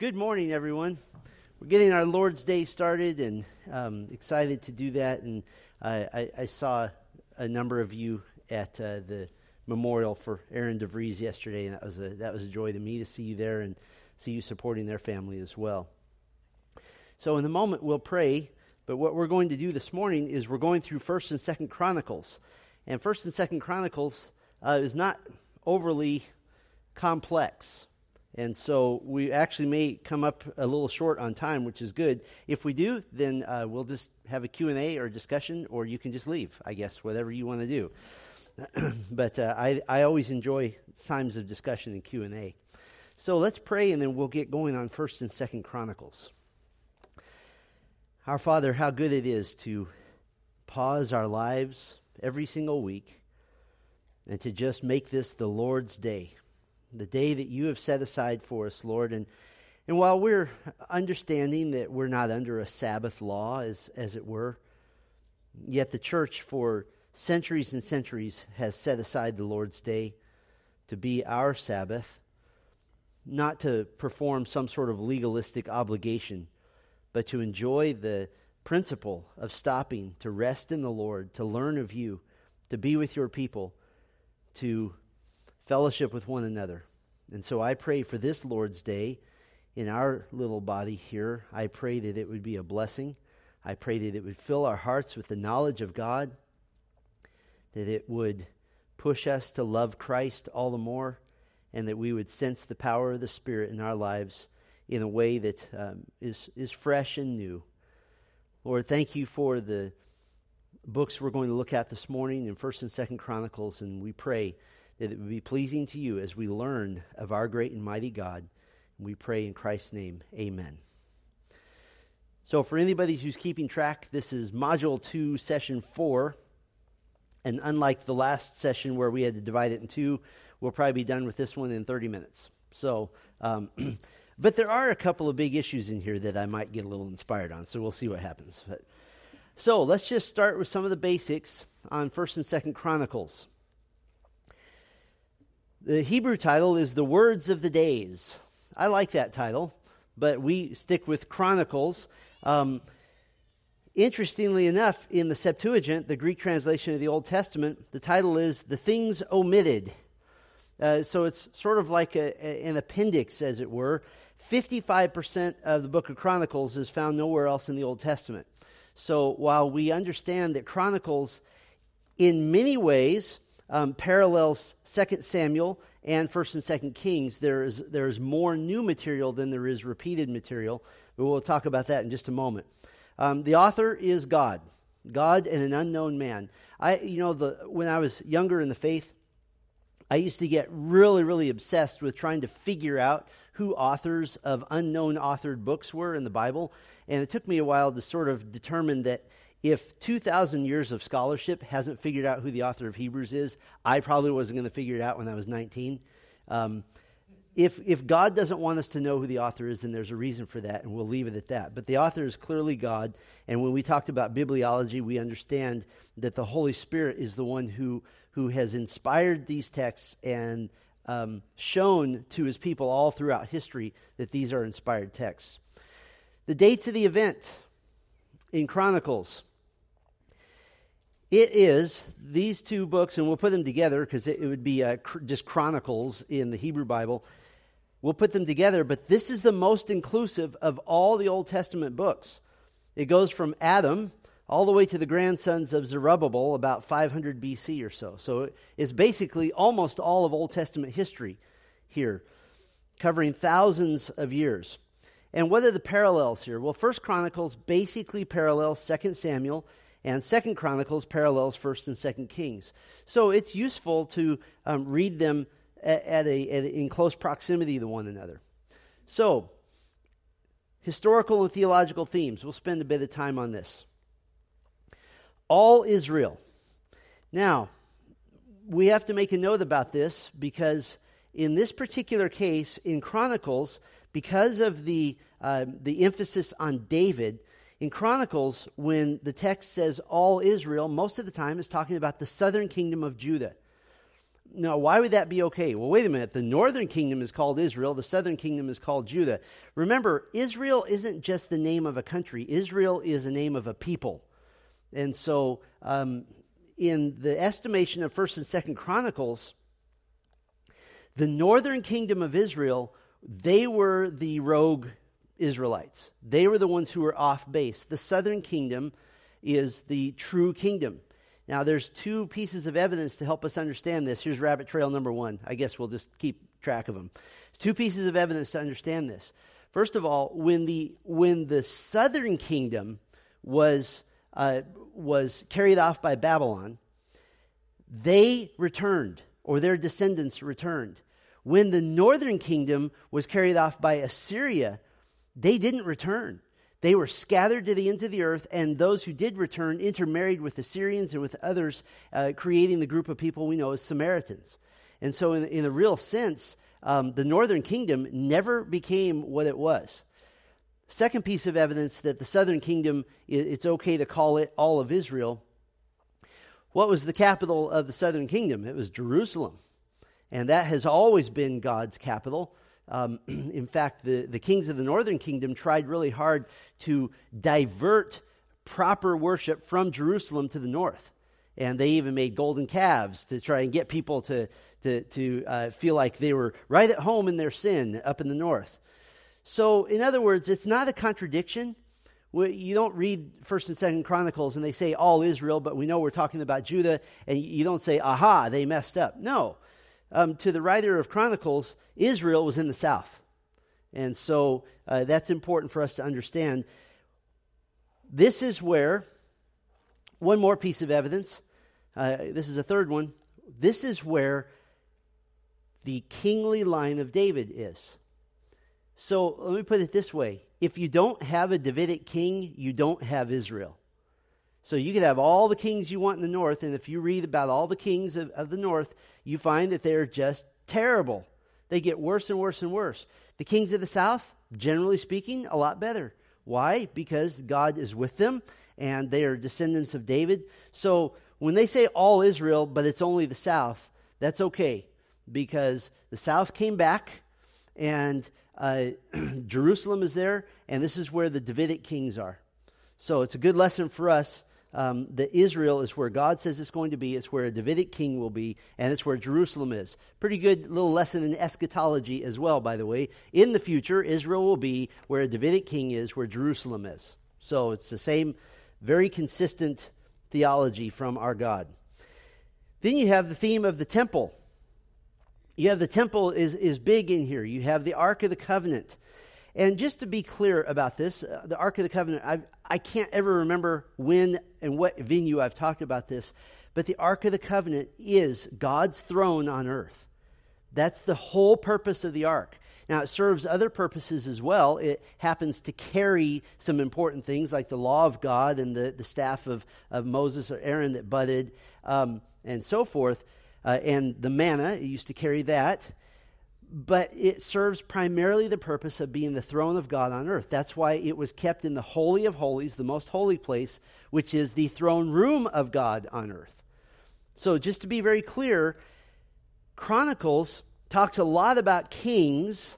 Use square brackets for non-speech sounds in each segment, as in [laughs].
Good morning, everyone. We're getting our Lord's Day started and um, excited to do that. And I, I, I, saw a number of you at uh, the memorial for Aaron DeVries yesterday, and that was, a, that was a joy to me to see you there and see you supporting their family as well. So, in a moment, we'll pray. But what we're going to do this morning is we're going through First and Second Chronicles, and First and Second Chronicles uh, is not overly complex. And so we actually may come up a little short on time, which is good. If we do, then uh, we'll just have a Q&A or discussion, or you can just leave, I guess, whatever you want to do. [clears throat] but uh, I, I always enjoy times of discussion and Q&A. So let's pray, and then we'll get going on 1st and 2nd Chronicles. Our Father, how good it is to pause our lives every single week and to just make this the Lord's day the day that you have set aside for us, Lord. And, and while we're understanding that we're not under a Sabbath law, as, as it were, yet the church for centuries and centuries has set aside the Lord's day to be our Sabbath, not to perform some sort of legalistic obligation, but to enjoy the principle of stopping to rest in the Lord, to learn of you, to be with your people, to fellowship with one another. And so I pray for this Lord's Day in our little body here. I pray that it would be a blessing. I pray that it would fill our hearts with the knowledge of God, that it would push us to love Christ all the more, and that we would sense the power of the Spirit in our lives in a way that um, is is fresh and new. Lord, thank you for the books we're going to look at this morning in First and Second Chronicles, and we pray that it would be pleasing to you as we learn of our great and mighty God. We pray in Christ's name, amen. So, for anybody who's keeping track, this is Module 2, Session 4. And unlike the last session where we had to divide it in two, we'll probably be done with this one in 30 minutes. So, um, [clears throat] but there are a couple of big issues in here that I might get a little inspired on, so we'll see what happens. But, so, let's just start with some of the basics on 1st and 2nd Chronicles. The Hebrew title is The Words of the Days. I like that title, but we stick with Chronicles. Um, interestingly enough, in the Septuagint, the Greek translation of the Old Testament, the title is The Things Omitted. Uh, so it's sort of like a, a, an appendix, as it were. 55% of the book of Chronicles is found nowhere else in the Old Testament. So while we understand that Chronicles, in many ways, um, parallels Second Samuel and First and Second Kings. There is there is more new material than there is repeated material. But we'll talk about that in just a moment. Um, the author is God, God and an unknown man. I you know the when I was younger in the faith, I used to get really really obsessed with trying to figure out who authors of unknown authored books were in the Bible, and it took me a while to sort of determine that if 2,000 years of scholarship hasn't figured out who the author of Hebrews is, I probably wasn't going to figure it out when I was 19. Um, if, if God doesn't want us to know who the author is, then there's a reason for that, and we'll leave it at that. But the author is clearly God, and when we talked about bibliology, we understand that the Holy Spirit is the one who, who has inspired these texts and um, shown to his people all throughout history that these are inspired texts. The dates of the event in Chronicles it is these two books, and we'll put them together because it, it, would be uh, cr- just chronicles in the Hebrew Bible. We'll put them together, but this is the most inclusive of all the Old Testament books. It goes from Adam all the way to the grandsons of Zerubbabel, about 500 BC or so. So it's basically almost all of Old Testament history here, covering thousands of years. And what are the parallels here? Well, First Chronicles basically parallels Second Samuel and Second Chronicles parallels First and Second Kings. So it's useful to um, read them at, at, a, at a, in close proximity to one another. So, historical and theological themes. We'll spend a bit of time on this. All Israel. Now, we have to make a note about this because in this particular case, in Chronicles, because of the, uh, the emphasis on David, in Chronicles, when the text says all Israel, most of the time is talking about the southern kingdom of Judah. now, why would that be okay? Well, wait a minute. The northern kingdom is called Israel, the southern kingdom is called Judah. Remember, Israel isn't just the name of a country, Israel is a name of a people. And so, um, in the estimation of 1st and 2nd Chronicles, the northern kingdom of Israel, they were the rogue Israelites. They were the ones who were off base. The southern kingdom is the true kingdom. Now, there's two pieces of evidence to help us understand this. Here's rabbit trail number one. I guess we'll just keep track of them. Two pieces of evidence to understand this. First of all, when the when the southern kingdom was uh, was carried off by Babylon, they returned, or their descendants returned. When the northern kingdom was carried off by Assyria, they didn't return. They were scattered to the ends of the earth, and those who did return intermarried with the Syrians and with others, uh, creating the group of people we know as Samaritans. And so, in, in a real sense, um, the northern kingdom never became what it was. Second piece of evidence that the southern kingdom, it's okay to call it all of Israel. What was the capital of the southern kingdom? It was Jerusalem. And that has always been God's capital. Um, [clears throat] in fact, the, the kings of the northern kingdom tried really hard to divert proper worship from Jerusalem to the north. And they even made golden calves to try and get people to, to, to uh, feel like they were right at home in their sin up in the north. So, in other words, it's not a contradiction. You don't read First and Second Chronicles and they say all Israel, but we know we're talking about Judah, and you don't say, "Aha, they messed up." No, um, to the writer of Chronicles, Israel was in the south. And so uh, that's important for us to understand. This is where, one more piece of evidence, uh, this is a third one. This is where the kingly line of David is. So let me put it this way if you don't have a Davidic king, you don't have Israel. So you could have all the kings you want in the north, and if you read about all the kings of, of the north, you find that they're just terrible. They get worse and worse and worse. The kings of the south, generally speaking, a lot better. Why? Because God is with them and they are descendants of David. So when they say all Israel, but it's only the south, that's okay because the south came back and uh, [clears throat] Jerusalem is there, and this is where the Davidic kings are. So it's a good lesson for us um, that Israel is where God says it's going to be. It's where a Davidic king will be, and it's where Jerusalem is. Pretty good little lesson in eschatology as well, by the way. In the future, Israel will be where a Davidic king is, where Jerusalem is. So it's the same, very consistent theology from our God. Then you have the theme of the temple. You have the temple is, is big in here. You have the Ark of the Covenant. And just to be clear about this, uh, the Ark of the Covenant, I, I can't ever remember when and what venue I've talked about this, but the Ark of the Covenant is God's throne on earth. That's the whole purpose of the Ark. Now, it serves other purposes as well. It happens to carry some important things like the law of God and the, the staff of, of Moses or Aaron that budded um, and so forth. Uh, and the manna, it used to carry that but it serves primarily the purpose of being the throne of God on earth. That's why it was kept in the Holy of Holies, the most holy place, which is the throne room of God on earth. So, just to be very clear, Chronicles talks a lot about kings,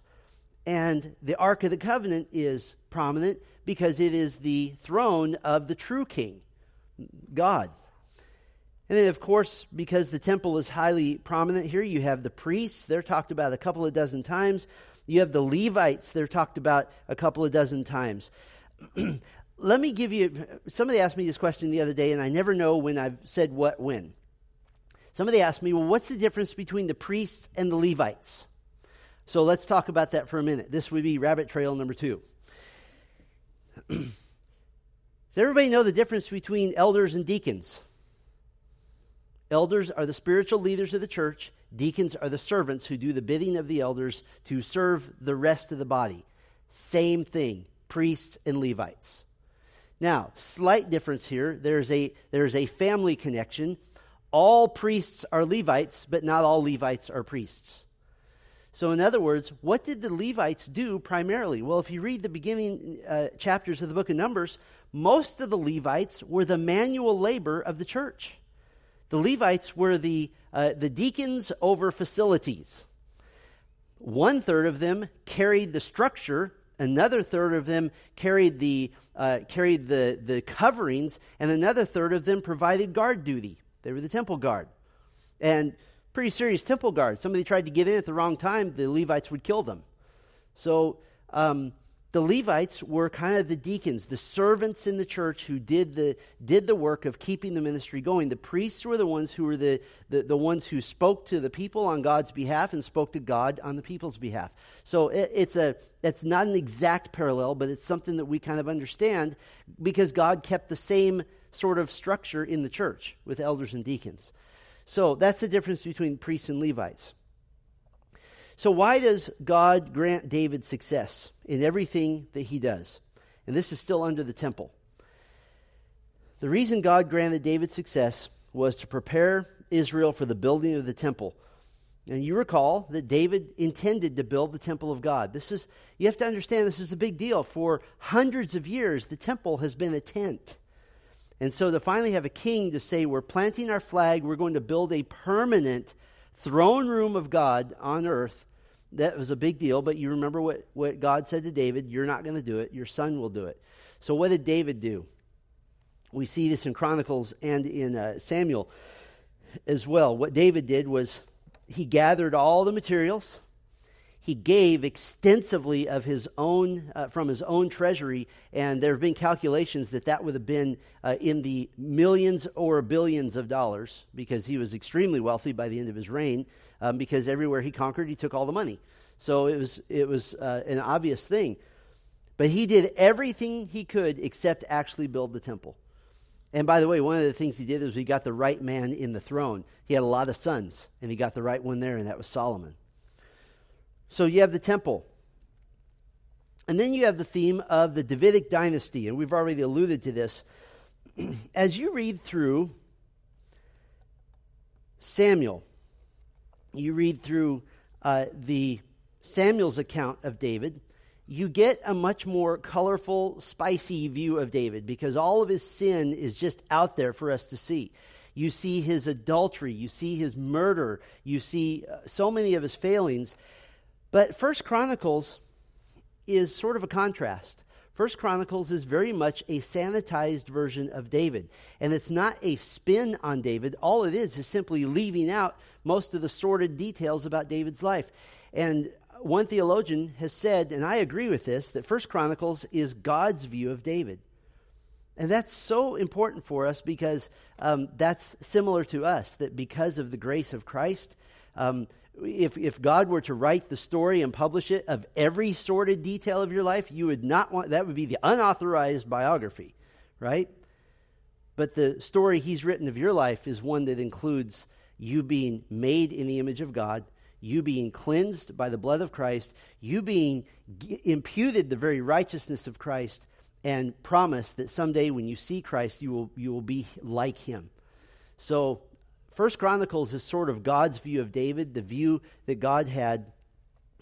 and the Ark of the Covenant is prominent because it is the throne of the true king, God. And then, of course, because the temple is highly prominent here, you have the priests. They're talked about a couple of dozen times. You have the Levites. They're talked about a couple of dozen times. [clears throat] Let me give you somebody asked me this question the other day, and I never know when I've said what when. Somebody asked me, well, what's the difference between the priests and the Levites? So let's talk about that for a minute. This would be rabbit trail number two. [clears throat] Does everybody know the difference between elders and deacons? Elders are the spiritual leaders of the church. Deacons are the servants who do the bidding of the elders to serve the rest of the body. Same thing, priests and Levites. Now, slight difference here. There's a, there's a family connection. All priests are Levites, but not all Levites are priests. So, in other words, what did the Levites do primarily? Well, if you read the beginning uh, chapters of the book of Numbers, most of the Levites were the manual labor of the church. The Levites were the, uh, the deacons over facilities. One third of them carried the structure, another third of them carried the, uh, carried the, the coverings, and another third of them provided guard duty. They were the temple guard. And pretty serious temple guard. Somebody tried to get in at the wrong time, the Levites would kill them. So um, the Levites were kind of the deacons, the servants in the church who did the, did the work of keeping the ministry going. The priests were the ones who were the, the, the ones who spoke to the people on God's behalf and spoke to God on the people's behalf. So it, it's, a, it's not an exact parallel, but it's something that we kind of understand because God kept the same sort of structure in the church with elders and deacons. So that's the difference between priests and Levites. So, why does God grant David success in everything that he does? And this is still under the temple. The reason God granted David success was to prepare Israel for the building of the temple. And you recall that David intended to build the temple of God. This is you have to understand this is a big deal. For hundreds of years the temple has been a tent. And so to finally have a king to say we're planting our flag, we're going to build a permanent throne room of God on earth, that was a big deal, but you remember what, what God said to David you're not going to do it, your son will do it. So, what did David do? We see this in Chronicles and in uh, Samuel as well. What David did was he gathered all the materials, he gave extensively of his own uh, from his own treasury and there have been calculations that that would have been uh, in the millions or billions of dollars because he was extremely wealthy by the end of his reign um, because everywhere he conquered he took all the money so it was it was uh, an obvious thing but he did everything he could except actually build the temple and by the way, one of the things he did was he got the right man in the throne. He had a lot of sons, and he got the right one there, and that was Solomon. So you have the temple. And then you have the theme of the Davidic dynasty, and we've already alluded to this. [clears throat] As you read through Samuel, you read through uh, the Samuel's account of David, you get a much more colorful, spicy view of David because all of his sin is just out there for us to see. You see his adultery, you see his murder, you see uh, so many of his failings. But First Chronicles is sort of a contrast. First Chronicles is very much a sanitized version of David. And it's not a spin on David. All it is is simply leaving out most of the sordid details about David's life. And one theologian has said, and I agree with this, that First Chronicles is God's view of David. And that's so important for us because um, that's similar to us, that because of the grace of Christ, um, if, if God were to write the story and publish it of every sordid detail of your life, you would not want that would be the unauthorized biography, right? But the story he's written of your life is one that includes you being made in the image of God, you being cleansed by the blood of Christ, you being g- imputed the very righteousness of Christ, and promise that someday when you see Christ, you will, you will be like him. So First Chronicles is sort of God's view of David, the view that God had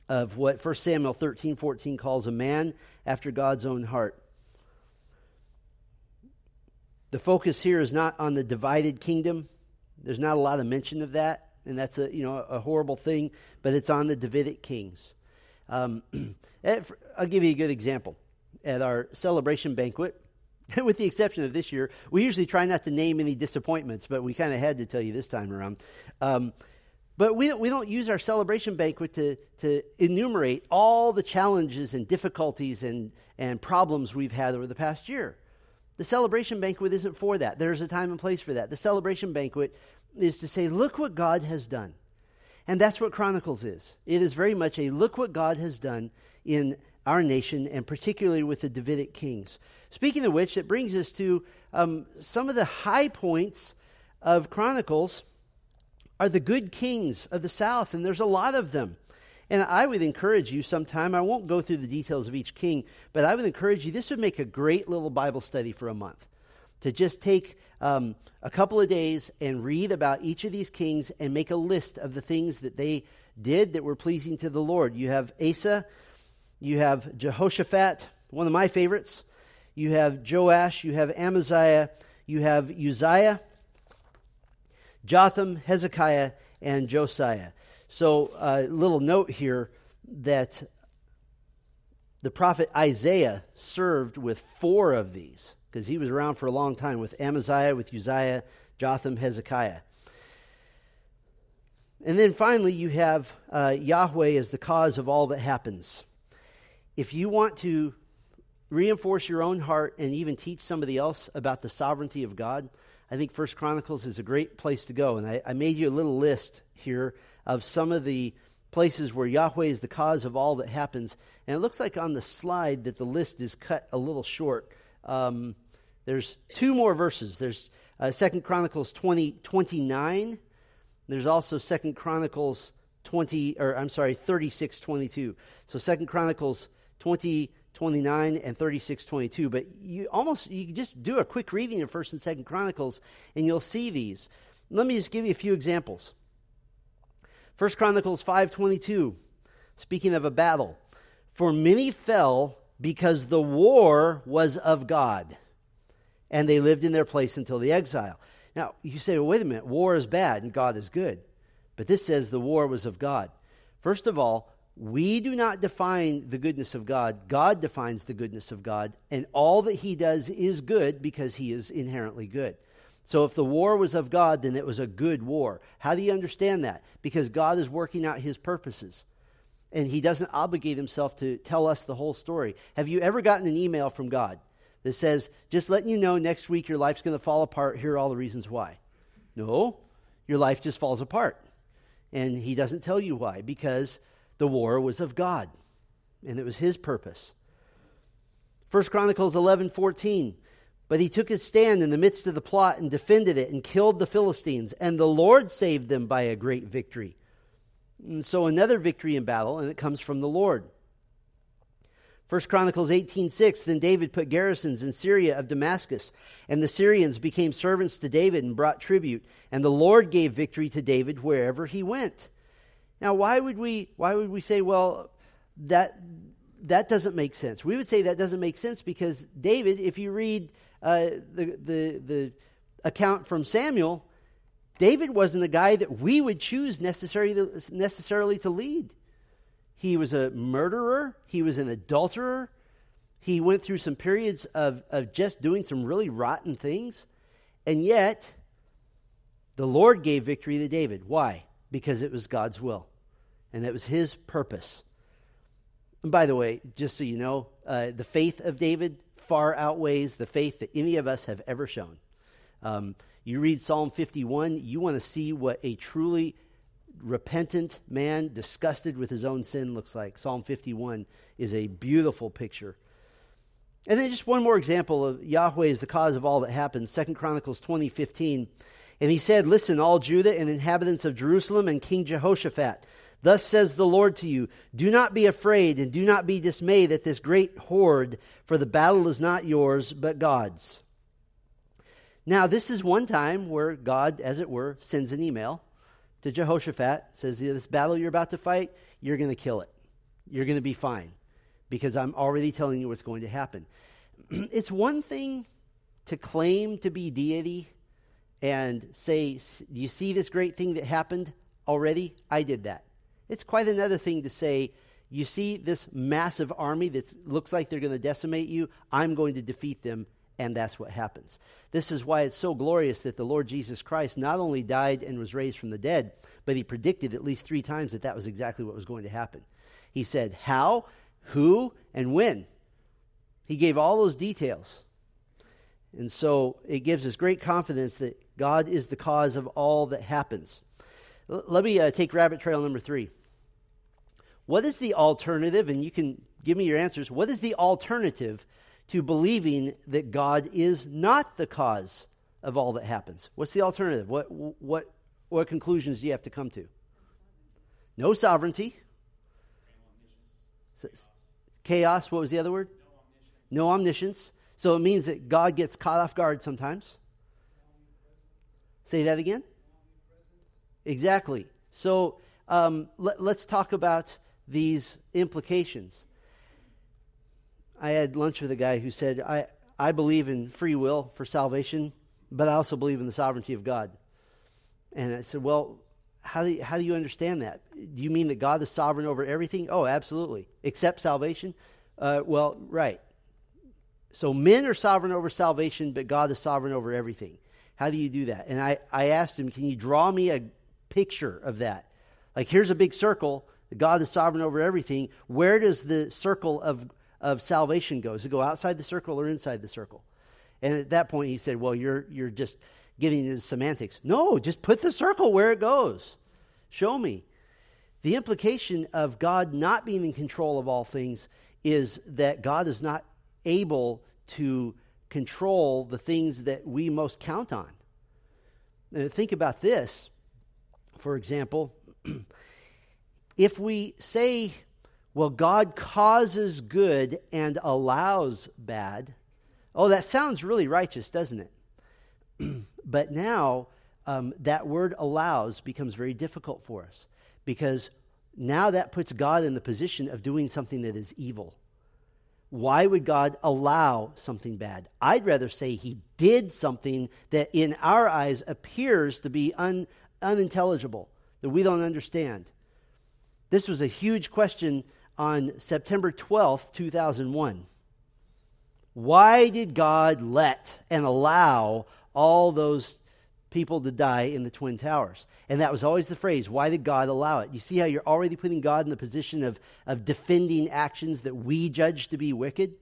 of what 1 Samuel 13, 14 calls a man after God's own heart. The focus here is not on the divided kingdom. There's not a lot of mention of that, and that's a you know a horrible thing. But it's on the Davidic kings. Um, [clears throat] I'll give you a good example. At our celebration banquet, [laughs] with the exception of this year, we usually try not to name any disappointments, but we kind of had to tell you this time around. Um, but we we don't use our celebration banquet to, to enumerate all the challenges and difficulties and, and problems we've had over the past year. The celebration banquet isn't for that. There's a time and place for that. The celebration banquet is to say, look what God has done. And that's what Chronicles is. It is very much a look what God has done in our nation, and particularly with the Davidic kings. Speaking of which, it brings us to um, some of the high points of Chronicles are the good kings of the south, and there's a lot of them. And I would encourage you sometime, I won't go through the details of each king, but I would encourage you, this would make a great little Bible study for a month. To just take um, a couple of days and read about each of these kings and make a list of the things that they did that were pleasing to the Lord. You have Asa, you have Jehoshaphat, one of my favorites. You have Joash, you have Amaziah, you have Uzziah. Jotham, Hezekiah, and Josiah. So, a uh, little note here that the prophet Isaiah served with four of these because he was around for a long time with Amaziah, with Uzziah, Jotham, Hezekiah. And then finally, you have uh, Yahweh as the cause of all that happens. If you want to reinforce your own heart and even teach somebody else about the sovereignty of God, I think First Chronicles is a great place to go. And I, I made you a little list here of some of the places where Yahweh is the cause of all that happens. And it looks like on the slide that the list is cut a little short. Um, there's two more verses. There's uh, Second Chronicles 20, 29. There's also Second Chronicles 20, or I'm sorry, 36, 22. So Second Chronicles 20, 29 and 36 22 but you almost you just do a quick reading of first and second chronicles and you'll see these. Let me just give you a few examples. First chronicles 522 speaking of a battle. For many fell because the war was of god and they lived in their place until the exile. Now you say well, wait a minute war is bad and god is good but this says the war was of god. First of all we do not define the goodness of God. God defines the goodness of God, and all that he does is good because he is inherently good. So if the war was of God, then it was a good war. How do you understand that? Because God is working out his purposes. And he doesn't obligate himself to tell us the whole story. Have you ever gotten an email from God that says, just letting you know next week your life's going to fall apart. Here are all the reasons why? No, your life just falls apart. And he doesn't tell you why because the war was of God, and it was his purpose. 1 Chronicles 11 14. But he took his stand in the midst of the plot and defended it and killed the Philistines, and the Lord saved them by a great victory. And so another victory in battle, and it comes from the Lord. 1 Chronicles 18:6 Then David put garrisons in Syria of Damascus and the Syrians became servants to David and brought tribute and the Lord gave victory to David wherever he went. Now, why would we, why would we say, well, that, that doesn't make sense? We would say that doesn't make sense because David, if you read uh, the, the, the account from Samuel, David wasn't a guy that we would choose necessarily to, necessarily to lead. He was a murderer, he was an adulterer, he went through some periods of, of just doing some really rotten things, and yet the Lord gave victory to David. Why? Because it was God's will and that was his purpose. And by the way, just so you know, uh, the faith of David far outweighs the faith that any of us have ever shown. Um, you read Psalm 51, you want to see what a truly repentant man, disgusted with his own sin, looks like. Psalm 51 is a beautiful picture. And then just one more example of Yahweh is the cause of all that happens. Second Chronicles 20, 15. And he said, Listen, all Judah and inhabitants of Jerusalem and King Jehoshaphat. Thus says the Lord to you Do not be afraid and do not be dismayed at this great horde, for the battle is not yours, but God's. Now, this is one time where God, as it were, sends an email to Jehoshaphat, says, This battle you're about to fight, you're going to kill it. You're going to be fine because I'm already telling you what's going to happen. [clears throat] it's one thing to claim to be deity and say, you see this great thing that happened already? I did that. It's quite another thing to say, you see this massive army that looks like they're going to decimate you, I'm going to defeat them, and that's what happens. This is why it's so glorious that the Lord Jesus Christ not only died and was raised from the dead, but he predicted at least three times that that was exactly what was going to happen. He said how, who, and when. He gave all those details. And so it gives us great confidence that God is the cause of all that happens. L- let me uh, take rabbit trail number three. What is the alternative? And you can give me your answers. What is the alternative to believing that God is not the cause of all that happens? What's the alternative? What, what, what conclusions do you have to come to? No sovereignty. Chaos. What was the other word? No omniscience. So it means that God gets caught off guard sometimes. Say that again. Exactly. So um, let, us talk about these implications. I had lunch with a guy who said, I, I believe in free will for salvation, but I also believe in the sovereignty of God. And I said, Well, how do, you, how do you understand that? Do you mean that God is sovereign over everything? Oh, absolutely. Except salvation? Uh, well, right. So men are sovereign over salvation, but God is sovereign over everything. How do you do that? And I, I asked him, Can you draw me a picture of that? Like, here's a big circle. God is sovereign over everything. Where does the circle of, of salvation go? Does it go outside the circle or inside the circle? And at that point, he said, Well, you're, you're just getting into semantics. No, just put the circle where it goes. Show me. The implication of God not being in control of all things is that God is not able to control the things that we most count on. And think about this. For example, [clears throat] if we say, well, God causes good and allows bad, oh, that sounds really righteous, doesn't it? [clears throat] but now um, that word allows becomes very difficult for us because now that puts God in the position of doing something that is evil. Why would God allow something bad? I'd rather say he did something that in our eyes appears to be un, unintelligible, that we don't understand. This was a huge question on September 12th, 2001. Why did God let and allow all those people to die in the Twin Towers. And that was always the phrase why did God allow it? You see how you're already putting God in the position of, of defending actions that we judge to be wicked?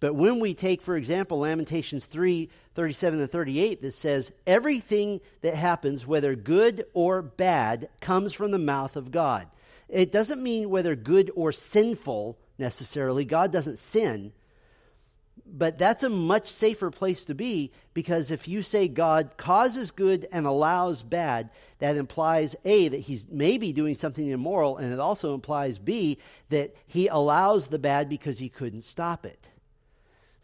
But when we take, for example, Lamentations 3 37 and 38, that says, Everything that happens, whether good or bad, comes from the mouth of God. It doesn't mean whether good or sinful necessarily. God doesn't sin but that's a much safer place to be because if you say God causes good and allows bad, that implies A, that he's maybe doing something immoral, and it also implies B, that he allows the bad because he couldn't stop it.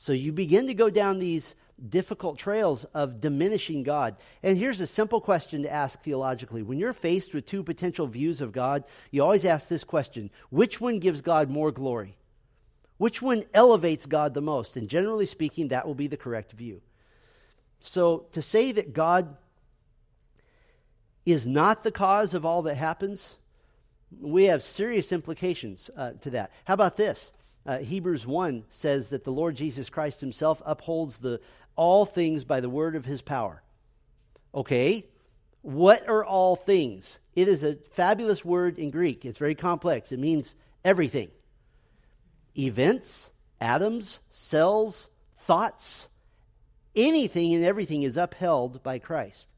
So you begin to go down these difficult trails of diminishing God. And here's a simple question to ask theologically. When you're faced with two potential views of God, you always ask this question which one gives God more glory? Which one elevates God the most? And generally speaking, that will be the correct view. So to say that God is not the cause of all that happens, we have serious implications uh, to that. How about this? Uh, Hebrews 1 says that the Lord Jesus Christ himself upholds the, all things by the word of his power. Okay, what are all things? It is a fabulous word in Greek. It's very complex. It means everything events, atoms, cells, thoughts, anything and everything is upheld by Christ.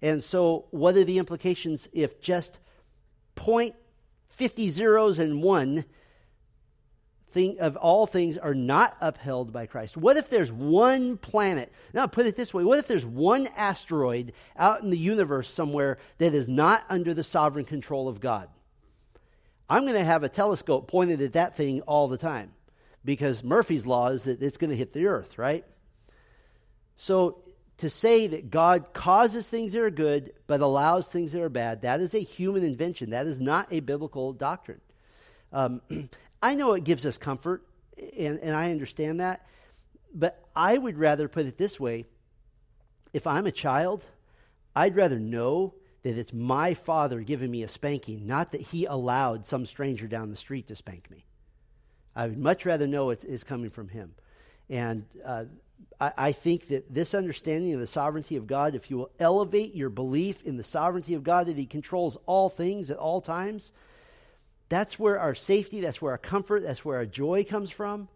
And so, what are the implications if just point fifty zeros and one thing of all things are not upheld by Christ? What if there's one planet? Now, put it this way: What if there's one asteroid out in the universe somewhere that is not under the sovereign control of God? I'm going to have a telescope pointed at that thing all the time because Murphy's law is that it's going to hit the earth, right? So to say that God causes things that are good but allows things that are bad, that is a human invention. That is not a biblical doctrine. Um, [clears throat] I know it gives us comfort, and, and I understand that, but I would rather put it this way if I'm a child, I'd rather know that it's my father giving me a spanking, not that he allowed some stranger down the street to spank me. I would much rather know it's, it's coming from him. And uh, I, I think that this understanding of the sovereignty of God, if you will elevate your belief in the sovereignty of God, that he controls all things at all times, that's where our safety, that's where our comfort, that's where our joy comes from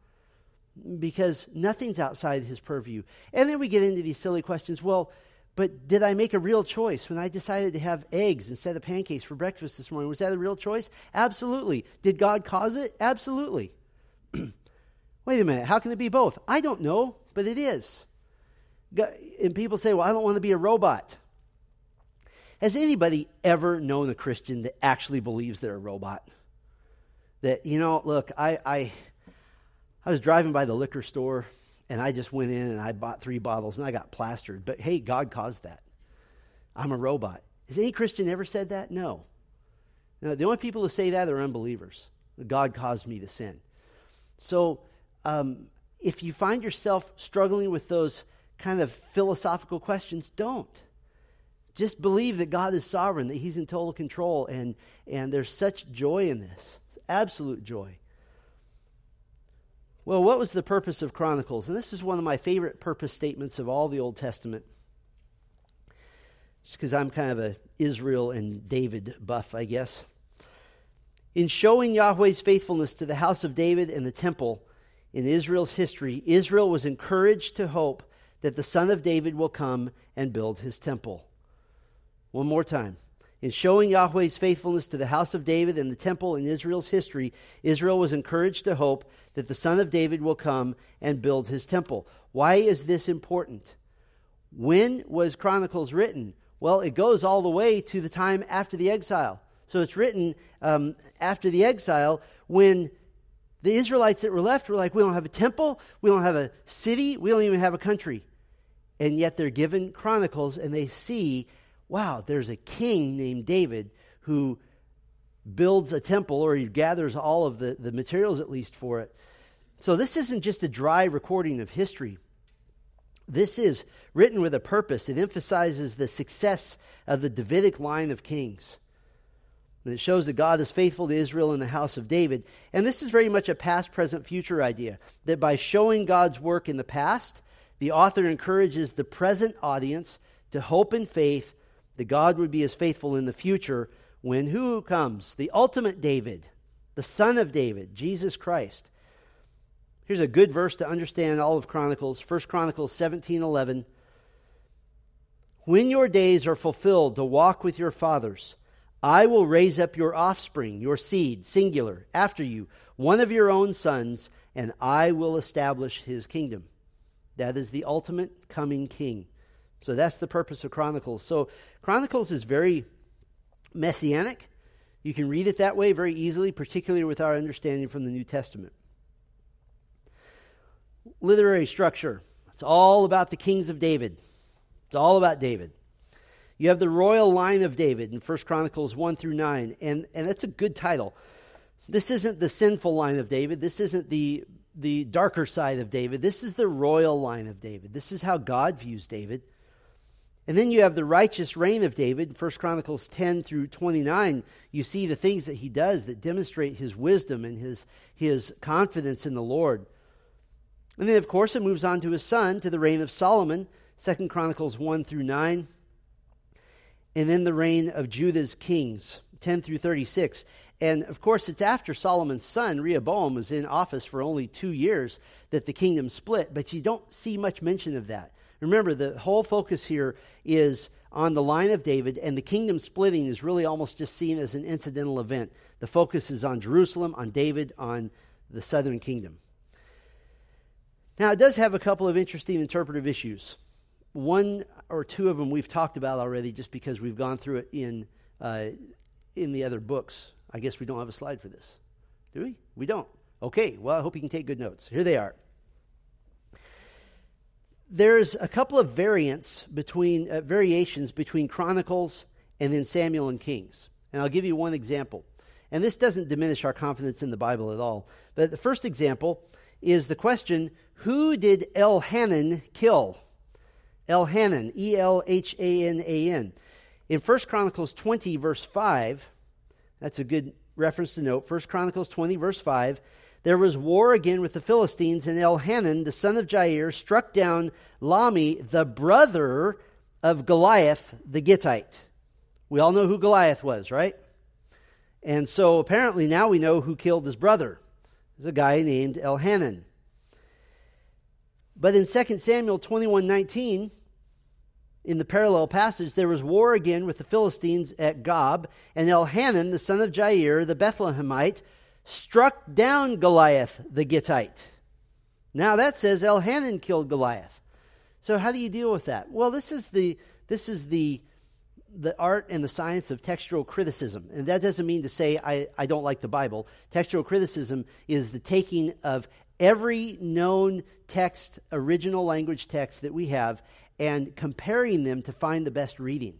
because nothing's outside his purview. And then we get into these silly questions. Well, but did I make a real choice when I decided to have eggs instead of pancakes for breakfast this morning? Was that a real choice? Absolutely. Did God cause it? Absolutely. [clears throat] Wait a minute. How can it be both? I don't know, but it is. And people say, well, I don't want to be a robot. Has anybody ever known a Christian that actually believes they're a robot? That, you know, look, I, I, I was driving by the liquor store and I just went in and I bought three bottles and I got plastered. But hey, God caused that. I'm a robot. Has any Christian ever said that? No. no the only people who say that are unbelievers. God caused me to sin. So um, if you find yourself struggling with those kind of philosophical questions, don't. just believe that God is sovereign, that He's in total control, and, and there's such joy in this. Absolute joy. Well, what was the purpose of Chronicles? And this is one of my favorite purpose statements of all the Old Testament. Just because I'm kind of a Israel and David buff, I guess. In showing Yahweh's faithfulness to the house of David and the temple in Israel's history, Israel was encouraged to hope that the son of David will come and build his temple. One more time. In showing Yahweh's faithfulness to the house of David and the temple in Israel's history, Israel was encouraged to hope that the son of David will come and build his temple. Why is this important? When was Chronicles written? Well, it goes all the way to the time after the exile. So it's written um, after the exile when the Israelites that were left were like, we don't have a temple, we don't have a city, we don't even have a country. And yet they're given Chronicles and they see, wow, there's a king named David who builds a temple or he gathers all of the, the materials at least for it. So this isn't just a dry recording of history. This is written with a purpose. It emphasizes the success of the Davidic line of kings. And it shows that God is faithful to Israel in the house of David. And this is very much a past, present, future idea. That by showing God's work in the past, the author encourages the present audience to hope and faith that God would be as faithful in the future when who comes? The ultimate David, the son of David, Jesus Christ. Here's a good verse to understand all of Chronicles, 1 Chronicles 17 11. When your days are fulfilled to walk with your fathers, I will raise up your offspring, your seed, singular, after you, one of your own sons, and I will establish his kingdom. That is the ultimate coming king. So that's the purpose of Chronicles. So Chronicles is very messianic. You can read it that way very easily, particularly with our understanding from the New Testament. Literary structure. It's all about the kings of David. It's all about David. You have the royal line of David in 1 Chronicles 1 through 9, and, and that's a good title. This isn't the sinful line of David. This isn't the, the darker side of David. This is the royal line of David. This is how God views David. And then you have the righteous reign of David, 1 Chronicles 10 through 29. You see the things that he does that demonstrate his wisdom and his, his confidence in the Lord. And then, of course, it moves on to his son, to the reign of Solomon, 2 Chronicles 1 through 9 and then the reign of Judah's kings, 10 through 36. And of course, it's after Solomon's son, Rehoboam, was in office for only two years that the kingdom split, but you don't see much mention of that. Remember, the whole focus here is on the line of David, and the kingdom splitting is really almost just seen as an incidental event. The focus is on Jerusalem, on David, on the southern kingdom. Now, it does have a couple of interesting interpretive issues. One or two of them we've talked about already just because we've gone through it in, uh, in the other books. I guess we don't have a slide for this. Do we? We don't. Okay, well, I hope you can take good notes. Here they are. There's a couple of variants between uh, variations between Chronicles and then Samuel and Kings. And I'll give you one example. And this doesn't diminish our confidence in the Bible at all. But the first example is the question Who did Elhanan kill? Elhanan, E L H A N A N. In 1 Chronicles 20, verse 5, that's a good reference to note. 1 Chronicles 20, verse 5, there was war again with the Philistines, and Elhanan, the son of Jair, struck down Lahmi, the brother of Goliath the Gittite. We all know who Goliath was, right? And so apparently now we know who killed his brother. It's a guy named Elhanan. But in 2 Samuel 21 19, in the parallel passage, there was war again with the Philistines at Gob, and Elhanan, the son of Jair, the Bethlehemite, struck down Goliath the Gittite. Now that says Elhanan killed Goliath. So how do you deal with that? Well, this is the this is the the art and the science of textual criticism. And that doesn't mean to say I, I don't like the Bible. Textual criticism is the taking of every known text, original language text that we have, and comparing them to find the best reading.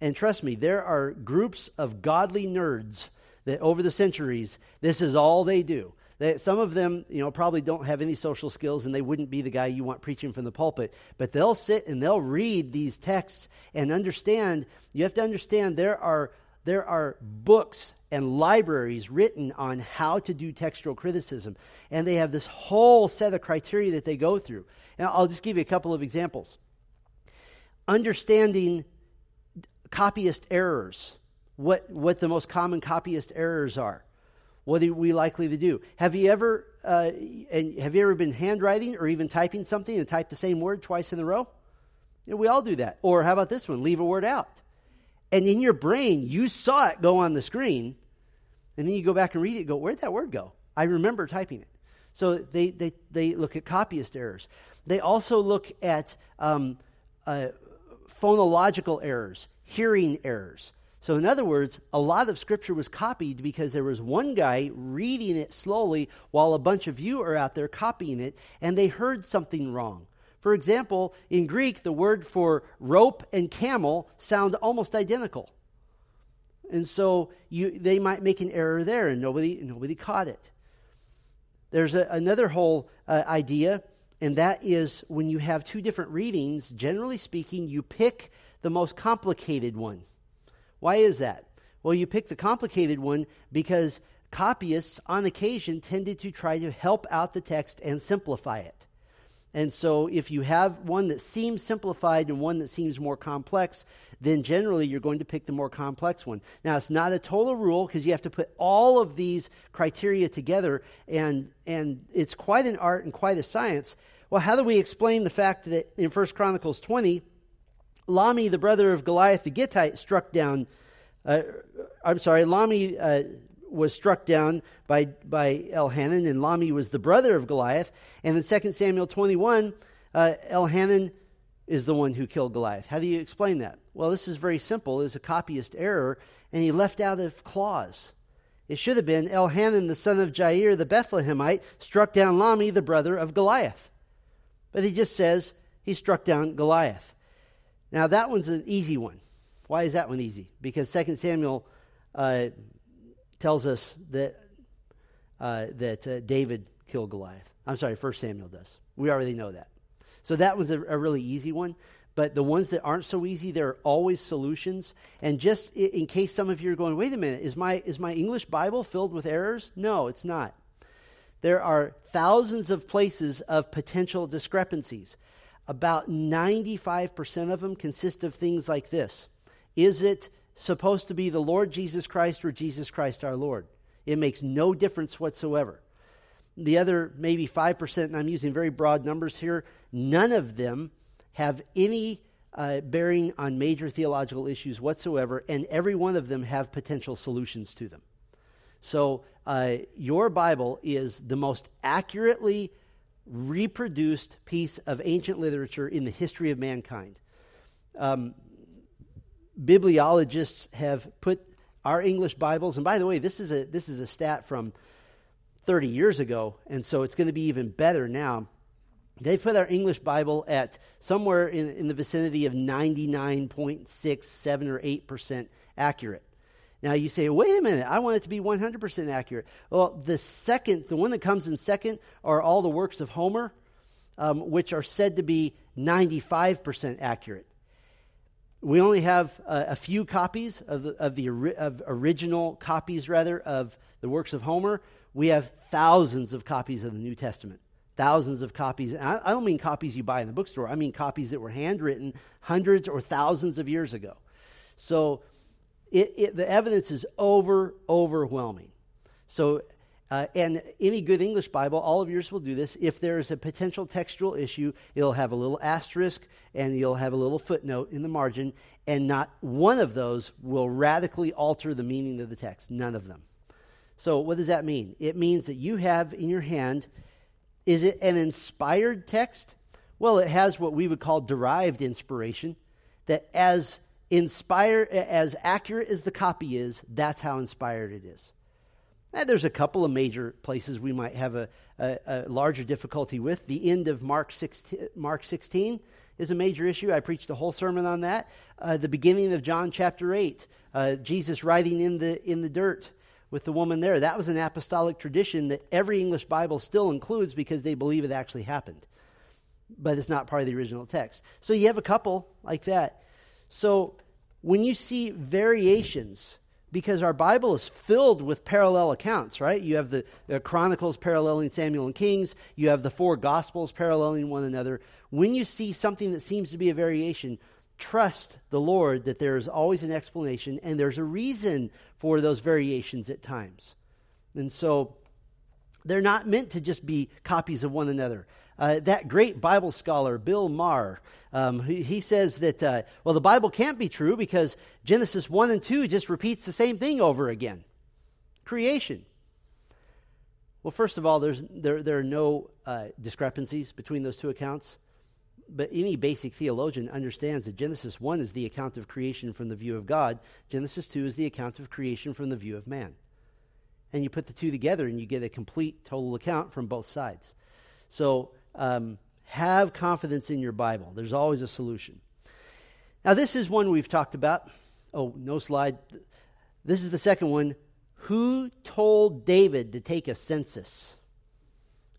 And trust me, there are groups of godly nerds that over the centuries, this is all they do. They, some of them, you know, probably don't have any social skills and they wouldn't be the guy you want preaching from the pulpit. But they'll sit and they'll read these texts and understand. You have to understand there are there are books and libraries written on how to do textual criticism, and they have this whole set of criteria that they go through. Now, I'll just give you a couple of examples. Understanding copyist errors, what what the most common copyist errors are what are we likely to do? Have you ever uh, and have you ever been handwriting or even typing something and type the same word twice in a row? You know, we all do that. Or how about this one? Leave a word out. And in your brain, you saw it go on the screen, and then you go back and read it. go, where'd that word go? I remember typing it. So they they they look at copyist errors. They also look at um, uh, phonological errors, hearing errors. So, in other words, a lot of scripture was copied because there was one guy reading it slowly while a bunch of you are out there copying it and they heard something wrong. For example, in Greek, the word for rope and camel sound almost identical. And so you, they might make an error there and nobody, nobody caught it. There's a, another whole uh, idea, and that is when you have two different readings, generally speaking, you pick the most complicated one. Why is that? Well, you pick the complicated one because copyists, on occasion, tended to try to help out the text and simplify it. And so, if you have one that seems simplified and one that seems more complex, then generally you're going to pick the more complex one. Now, it's not a total rule because you have to put all of these criteria together, and, and it's quite an art and quite a science. Well, how do we explain the fact that in 1 Chronicles 20, Lahmi, the brother of Goliath the Gittite, struck down. Uh, I'm sorry, Lahmi uh, was struck down by, by Elhanan, and Lahmi was the brother of Goliath. And in 2 Samuel 21, uh, Elhanan is the one who killed Goliath. How do you explain that? Well, this is very simple. It was a copyist error, and he left out a clause. It should have been Elhanan, the son of Jair the Bethlehemite, struck down Lahmi, the brother of Goliath. But he just says he struck down Goliath. Now, that one's an easy one. Why is that one easy? Because 2 Samuel uh, tells us that, uh, that uh, David killed Goliath. I'm sorry, 1 Samuel does. We already know that. So that one's a, a really easy one. But the ones that aren't so easy, there are always solutions. And just in case some of you are going, wait a minute, is my, is my English Bible filled with errors? No, it's not. There are thousands of places of potential discrepancies. About 95% of them consist of things like this Is it supposed to be the Lord Jesus Christ or Jesus Christ our Lord? It makes no difference whatsoever. The other, maybe 5%, and I'm using very broad numbers here, none of them have any uh, bearing on major theological issues whatsoever, and every one of them have potential solutions to them. So, uh, your Bible is the most accurately reproduced piece of ancient literature in the history of mankind. Um, bibliologists have put our English Bibles, and by the way, this is a this is a stat from 30 years ago, and so it's going to be even better now. They put our English Bible at somewhere in, in the vicinity of 99.67 or 8% accurate. Now you say, wait a minute, I want it to be 100% accurate. Well, the second, the one that comes in second are all the works of Homer, um, which are said to be 95% accurate. We only have uh, a few copies of the, of the of original copies, rather, of the works of Homer. We have thousands of copies of the New Testament. Thousands of copies. I, I don't mean copies you buy in the bookstore. I mean copies that were handwritten hundreds or thousands of years ago. So it, it, the evidence is over, overwhelming. So, uh, and any good English Bible, all of yours will do this. If there is a potential textual issue, it'll have a little asterisk and you'll have a little footnote in the margin, and not one of those will radically alter the meaning of the text. None of them. So, what does that mean? It means that you have in your hand, is it an inspired text? Well, it has what we would call derived inspiration, that as inspired, as accurate as the copy is, that's how inspired it is. There's a couple of major places we might have a, a, a larger difficulty with. The end of Mark 16, Mark 16 is a major issue. I preached a whole sermon on that. Uh, the beginning of John chapter 8, uh, Jesus writing in the, in the dirt. with the woman there. That was an apostolic tradition that every English Bible still includes because they believe it actually happened. But it's not part of the original text. So you have a couple like that. So when you see variations, because our Bible is filled with parallel accounts, right? You have the, Chronicles paralleling Samuel and Kings, you have the four Gospels paralleling one another. When you see something that seems to be a variation, trust the Lord that there is always an explanation and there's a reason for those variations at times. And so they're not meant to just be copies of one another. Uh, that great Bible scholar, Bill Maher, um, he, he, says that, uh, well, the Bible can't be true because Genesis 1 and 2 just repeats the same thing over again creation. Well, first of all, there's, there, there are no uh, discrepancies between those two accounts. But any basic theologian understands that Genesis 1 is the account of creation from the view of God, Genesis 2 is the account of creation from the view of man. And you put the two together and you get a complete, total account from both sides. So um, have confidence in your Bible. There's always a solution. Now, this is one we've talked about. Oh, no slide. This is the second one. Who told David to take a census?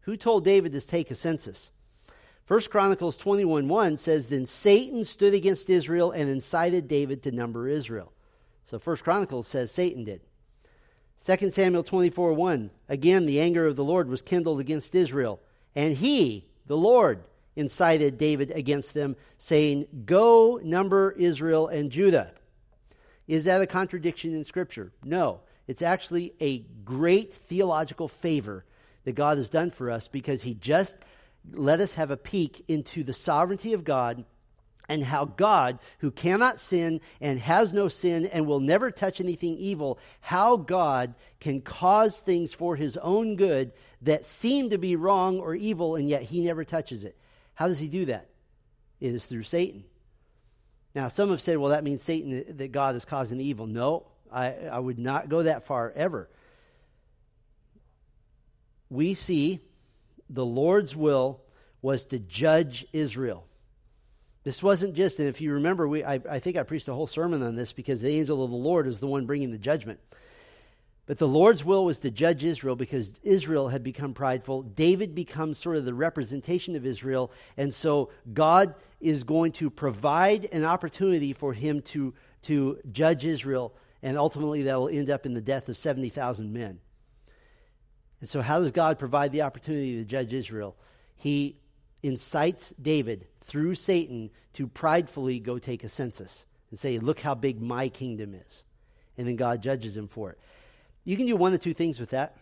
Who told David to take a census? First Chronicles 21 1 says, Then Satan stood against Israel and incited David to number Israel. So First Chronicles says Satan did. 2 Samuel 24 1, again the anger of the Lord was kindled against Israel, and he, the Lord, incited David against them, saying, Go number Israel and Judah. Is that a contradiction in Scripture? No. It's actually a great theological favor that God has done for us because he just let us have a peek into the sovereignty of God and how God, who cannot sin and has no sin and will never touch anything evil, how God can cause things for his own good that seem to be wrong or evil, and yet he never touches it. How does he do that? It is through Satan. Now, some have said, well, that means Satan, that God is causing the evil. No, I, I would not go that far ever. We see the Lord's will was to judge Israel. This wasn't just, and if you remember, we, I, I think I preached a whole sermon on this because the angel of the Lord is the one bringing the judgment. But the Lord's will was to judge Israel because Israel had become prideful. David becomes sort of the representation of Israel. And so God is going to provide an opportunity for him to, to judge Israel. And ultimately, that will end up in the death of 70,000 men. And so, how does God provide the opportunity to judge Israel? He incites David through Satan to pridefully go take a census and say, Look how big my kingdom is. And then God judges him for it. You can do one of two things with that.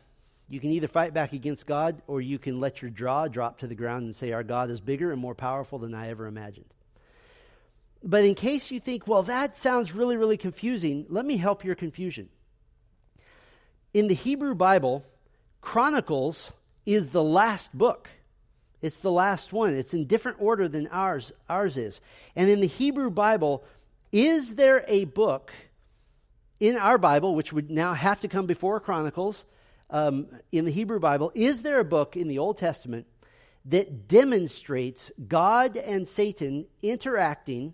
You can either fight back against God or you can let your jaw drop to the ground and say, Our God is bigger and more powerful than I ever imagined. But in case you think, well, that sounds really, really confusing, let me help your confusion. In the Hebrew Bible, Chronicles is the last book. It's the last one. It's in different order than ours ours is. And in the Hebrew Bible, is there a book in our Bible, which would now have to come before Chronicles, um, in the Hebrew Bible, is there a book in the Old Testament that demonstrates God and Satan interacting?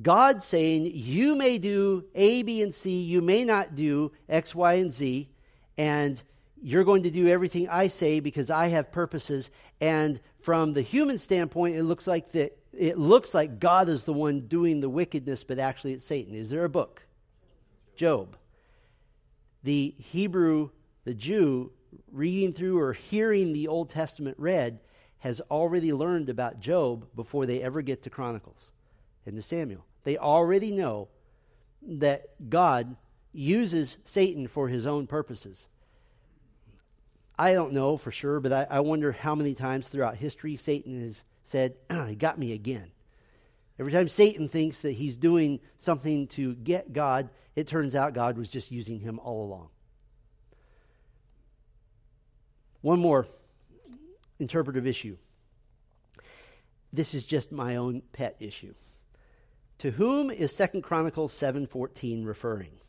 God saying, You may do A, B, and C, you may not do X, Y, and Z, and you're going to do everything I say because I have purposes. And from the human standpoint, it looks like that it looks like God is the one doing the wickedness, but actually it's Satan. Is there a book? Job. The Hebrew, the Jew, reading through or hearing the Old Testament read, has already learned about Job before they ever get to Chronicles and to Samuel. They already know that God uses Satan for his own purposes. I don't know for sure, but I, I wonder how many times throughout history Satan has said, [clears throat] He got me again. Every time Satan thinks that he's doing something to get God, it turns out God was just using him all along. One more interpretive issue. This is just my own pet issue. To whom is Second Chronicles 7:14 referring?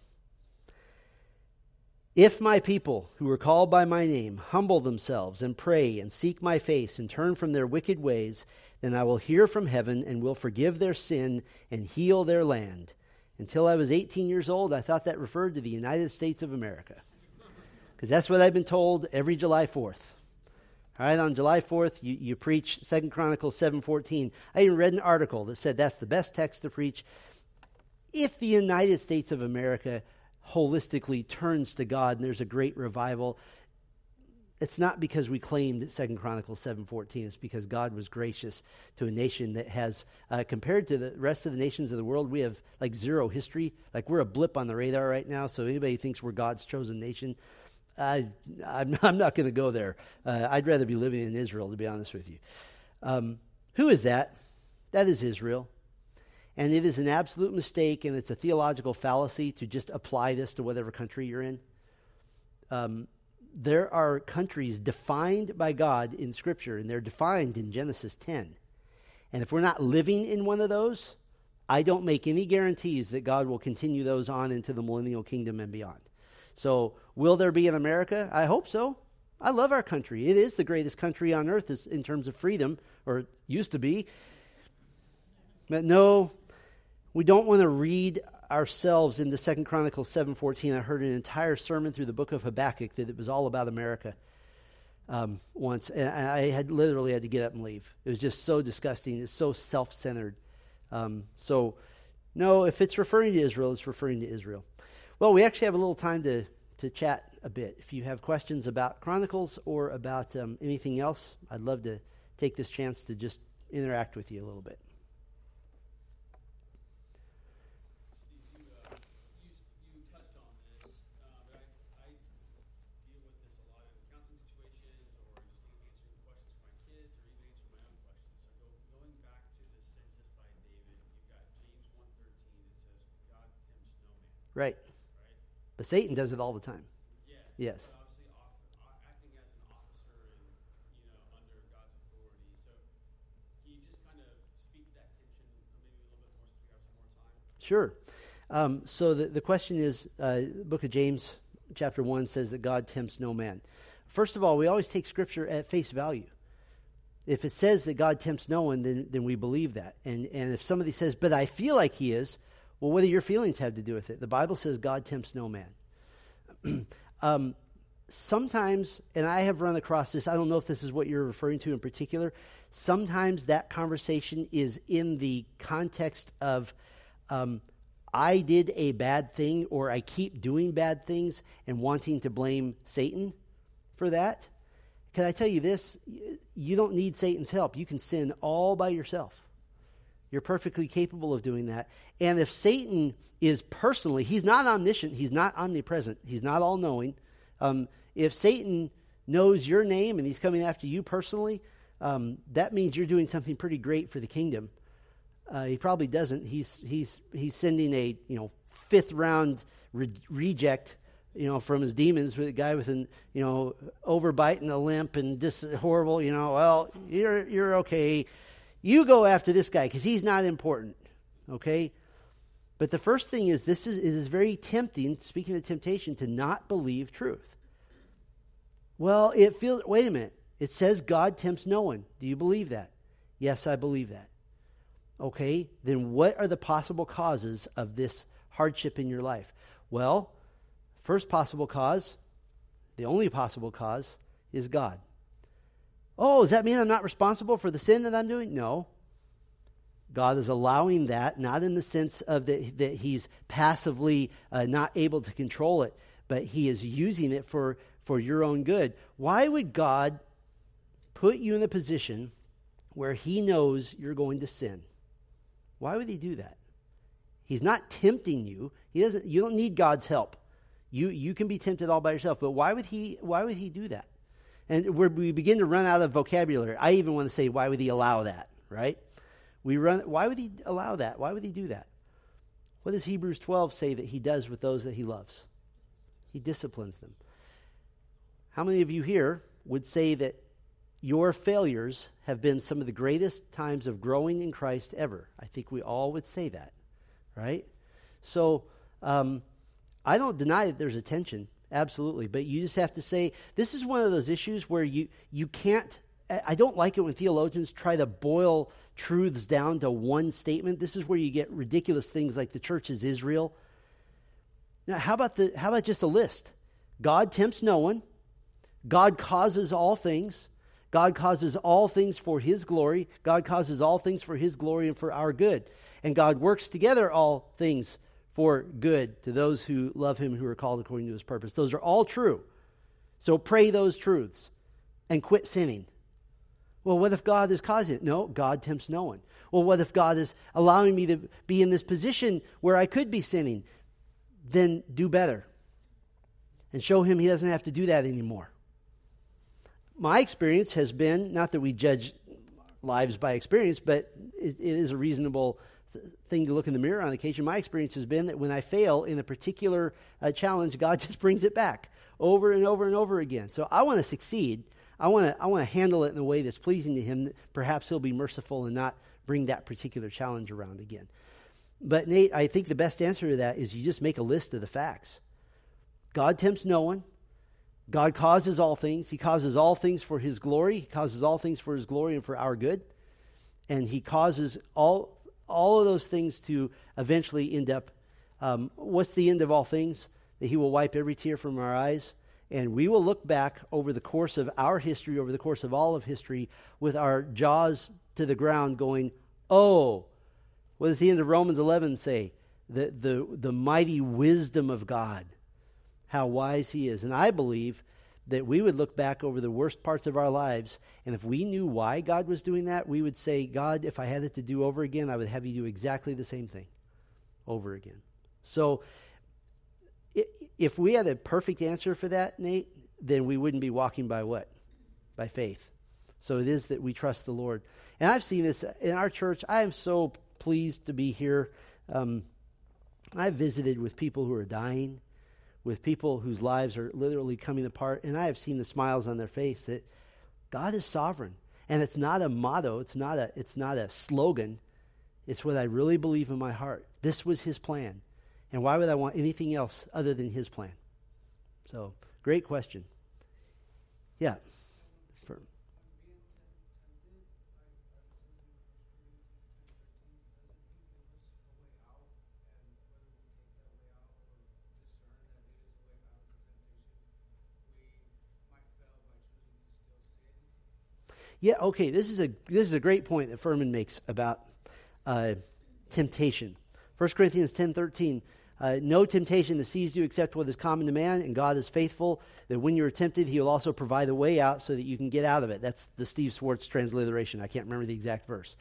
If my people, who are called by my name, humble themselves and pray and seek my face and turn from their wicked ways, then I will hear from heaven and will forgive their sin and heal their land. Until I was 18 years old, I thought that referred to the United States of America. because that's what I've been told every July 4th. All right, on July 4th, you, you preach Second Chronicles 7.14. I even read an article that said that's the best text to preach. If the United States of America holistically turns to God and there's a great revival, it's not because we claimed Second Chronicles 7.14. It's because God was gracious to a nation that has, uh, compared to the rest of the nations of the world, we have like zero history. Like we're a blip on the radar right now. So anybody thinks we're God's chosen nation, I, I'm, [laughs] I'm not going to go there. Uh, I'd rather be living in Israel, to be honest with you. Um, who is that? That is Israel. And it is an absolute mistake, and it's a theological fallacy to just apply this to whatever country you're in. Um, there are countries defined by God in Scripture, and they're defined in Genesis 10. And if we're not living in one of those, I don't make any guarantees that God will continue those on into the millennial kingdom and beyond. So, will there be in America? I hope so. I love our country. It is the greatest country on earth in terms of freedom, or used to be. But no, we don't want to read ourselves into Second Chronicles 7.14. I heard an entire sermon through the book of Habakkuk that it was all about America um, once. And I had literally had to get up and leave. It was just so disgusting. It's so self-centered. Um, so, no, if it's referring to Israel, it's referring to Israel. Well, we actually have a little time to, to chat a bit. If you have questions about Chronicles or about um, anything else, I'd love to take this chance to just interact with you a little bit. Right. But Satan does it all the time. Yes. Sure. Um, so the, the question is, uh, the book of James, chapter 1, says that God tempts no man. First of all, we always take Scripture at face value. If it says that God tempts no one, then, then we believe that. And, and if somebody says, but I feel like he is, well, what do your feelings have to do with it? The Bible says God tempts no man. [clears throat] um, sometimes, and I have run across this, I don't know if this is what you're referring to in particular, sometimes that conversation is in the context of um, I did a bad thing or I keep doing bad things and wanting to blame Satan for that. Can I tell you this? You don't need Satan's help. You can sin all by yourself. You're perfectly capable of doing that. And if Satan is personally, he's not omniscient, he's not omnipresent, he's not all knowing. Um, if Satan knows your name and he's coming after you personally, um, that means you're doing something pretty great for the kingdom. Uh, he probably doesn't. He's he's he's sending a you know fifth round re- reject you know from his demons with a guy with an you know overbite and a limp and just horrible. You know, well you're you're okay. You go after this guy because he's not important. Okay? But the first thing is this is it is very tempting, speaking of temptation, to not believe truth. Well, it feels wait a minute. It says God tempts no one. Do you believe that? Yes, I believe that. Okay, then what are the possible causes of this hardship in your life? Well, first possible cause, the only possible cause, is God. Oh, does that mean I'm not responsible for the sin that I'm doing? No. God is allowing that, not in the sense of that, that he's passively uh, not able to control it, but he is using it for, for your own good. Why would God put you in a position where he knows you're going to sin? Why would he do that? He's not tempting you. He doesn't, you don't need God's help. You, you can be tempted all by yourself, but why would he, why would he do that? And where we begin to run out of vocabulary. I even want to say, why would he allow that, right? We run, why would he allow that? Why would he do that? What does Hebrews 12 say that he does with those that he loves? He disciplines them. How many of you here would say that your failures have been some of the greatest times of growing in Christ ever? I think we all would say that, right? So um, I don't deny that there's a tension Absolutely. But you just have to say, this is one of those issues where you, you can't, I don't like it when theologians try to boil truths down to one statement. This is where you get ridiculous things like the church is Israel. Now, how about, the, how about just a list? God tempts no one. God causes all things. God causes all things for his glory. God causes all things for his glory and for our good. And God works together all things for good to those who love him who are called according to his purpose. Those are all true. So pray those truths and quit sinning. Well, what if God is causing it? No, God tempts no one. Well, what if God is allowing me to be in this position where I could be sinning? Then do better and show him he doesn't have to do that anymore. My experience has been not that we judge lives by experience, but it, it is a reasonable thing to look in the mirror on occasion. My experience has been that when I fail in a particular uh, challenge, God [laughs] just brings it back over and over and over again. So I want to succeed. I want to I want to handle it in a way that's pleasing to Him. Perhaps He'll be merciful and not bring that particular challenge around again. But Nate, I think the best answer to that is you just make a list of the facts. God tempts no one. God causes all things. He causes all things for his glory. He causes all things for his glory and for our good. And he causes all all of those things to eventually end up um, what's the end of all things? That he will wipe every tear from our eyes. And we will look back over the course of our history, over the course of all of history, with our jaws to the ground going, Oh, what does the end of Romans 11 say? The, the, the mighty wisdom of God how wise He is. And I believe that we would look back over the worst parts of our lives, and if we knew why God was doing that, we would say, God, if I had it to do over again, I would have you do exactly the same thing over again. So, if we had a perfect answer for that, Nate, then we wouldn't be walking by what? By faith. So it is that we trust the Lord. And I've seen this in our church. I am so pleased to be here. Um, I've visited with people who are dying with people whose lives are literally coming apart, and I have seen the smiles on their face that God is sovereign. And it's not a motto, it's not a, it's not a slogan. It's what I really believe in my heart. This was his plan. And why would I want anything else other than his plan? So, great question. Yeah. Yeah, okay. This is a this is a great point that Furman makes about uh, temptation. 1 Corinthians ten thirteen. Uh, no temptation that seized you except what is common to man, and God is faithful that when you are tempted, He will also provide a way out so that you can get out of it. That's the Steve Schwartz transliteration. I can't remember the exact verse.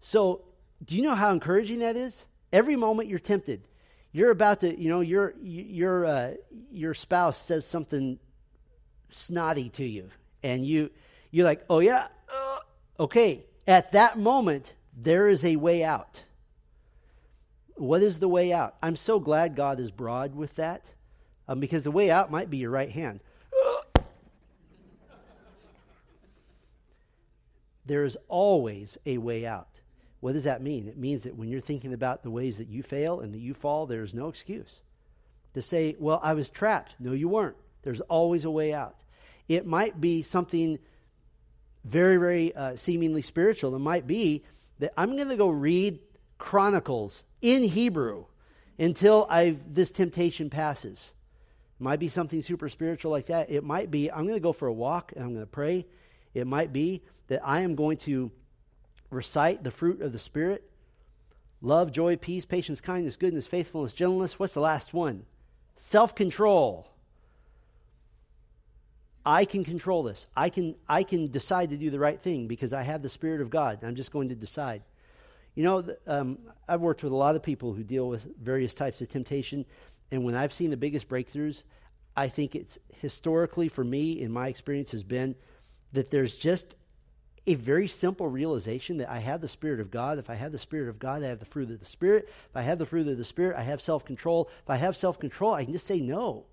So, do you know how encouraging that is? Every moment you're tempted, you're about to, you know, your your uh, your spouse says something snotty to you, and you you're like, oh, yeah, uh, okay. At that moment, there is a way out. What is the way out? I'm so glad God is broad with that um, because the way out might be your right hand. there is always a way out. What does that mean? It means that when you're thinking about the ways that you fail and that you fall, there's no excuse. To say, well, I was trapped. No, you weren't. There's always a way out. It might be something very, very uh, seemingly spiritual. It might be that I'm going to go read Chronicles in Hebrew until I this temptation passes. It might be something super spiritual like that. It might be I'm going to go for a walk and I'm going to pray. It might be that I am going to recite the fruit of the Spirit love, joy, peace, patience, kindness, goodness, faithfulness, gentleness. What's the last one? Self control. I can control this. I can, I can decide to do the right thing because I have the Spirit of God. I'm just going to decide. You know, um, I've worked with a lot of people who deal with various types of temptation, and when I've seen the biggest breakthroughs, I think it's historically, for me, in my experience, has been that there's just a very simple realization that I have the Spirit of God. If I have the Spirit of God, I have the fruit of the Spirit. If I have the fruit of the Spirit, I have self control. If I have self control, I can just say no.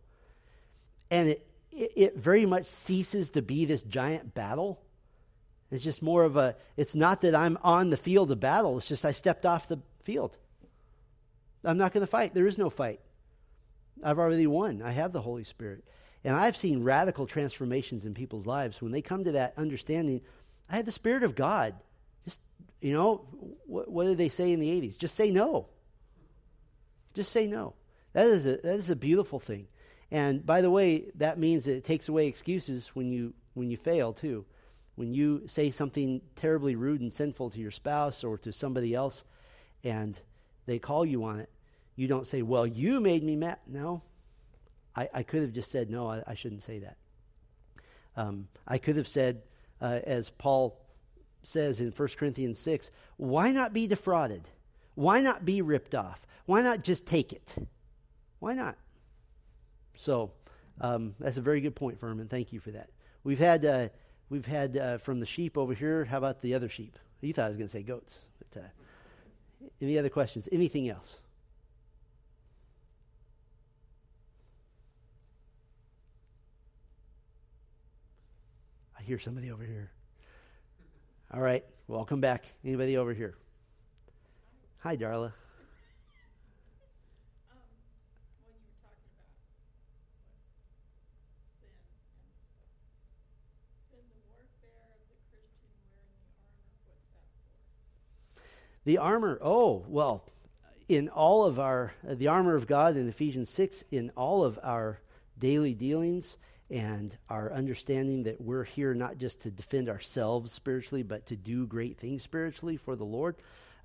And it, it, it very much ceases to be this giant battle. It's just more of a, it's not that I'm on the field of battle, it's just I stepped off the field. I'm not going to fight. There is no fight. I've already won. I have the Holy Spirit. And I've seen radical transformations in people's lives when they come to that understanding I have the Spirit of God. Just, you know, what, what did they say in the 80s? Just say no. Just say no. That is a, that is a beautiful thing. And by the way, that means that it takes away excuses when you when you fail too. When you say something terribly rude and sinful to your spouse or to somebody else and they call you on it, you don't say, Well, you made me mad. No. I, I could have just said, No, I, I shouldn't say that. Um, I could have said, uh, as Paul says in 1 Corinthians 6, why not be defrauded? Why not be ripped off? Why not just take it? Why not? So um, that's a very good point, Furman. Thank you for that. We've had uh, we've had uh, from the sheep over here. How about the other sheep? You thought I was going to say goats. But, uh, any other questions? Anything else? I hear somebody over here. All right, welcome back. Anybody over here? Hi, Darla. The armor, oh, well, in all of our, uh, the armor of God in Ephesians 6, in all of our daily dealings and our understanding that we're here not just to defend ourselves spiritually, but to do great things spiritually for the Lord.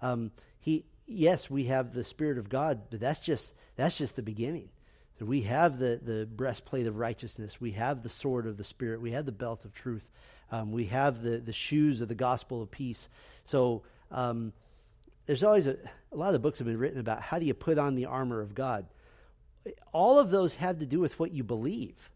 Um, he, yes, we have the Spirit of God, but that's just, that's just the beginning. So we have the, the breastplate of righteousness. We have the sword of the Spirit. We have the belt of truth. Um, we have the, the shoes of the gospel of peace. So, um, there's always a, a lot of books have been written about how do you put on the armor of God. All of those have to do with what you believe.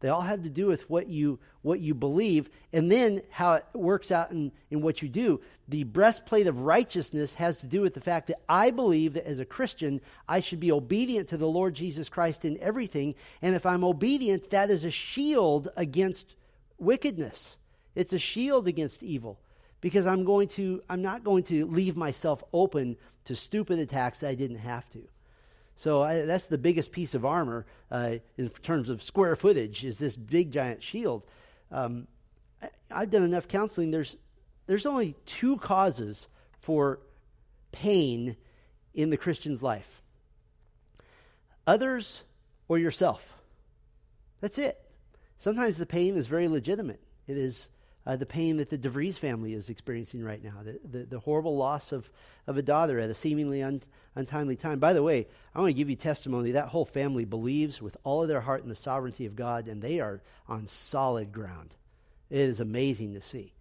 They all have to do with what you what you believe, and then how it works out in, in what you do. The breastplate of righteousness has to do with the fact that I believe that as a Christian, I should be obedient to the Lord Jesus Christ in everything. And if I'm obedient, that is a shield against wickedness. It's a shield against evil because I'm going to I'm not going to leave myself open to stupid attacks that I didn't have to. So I, that's the biggest piece of armor uh, in terms of square footage is this big giant shield. Um, I, I've done enough counseling. There's there's only two causes for pain in the Christian's life: others or yourself. That's it. Sometimes the pain is very legitimate. It is uh, the pain that the DeVries family is experiencing right now, the, the, the, horrible loss of, of a daughter at a seemingly un, untimely time. By the way, I want to give you testimony. That whole family believes with all of their heart in the sovereignty of God, and they are on solid ground. It is amazing to see.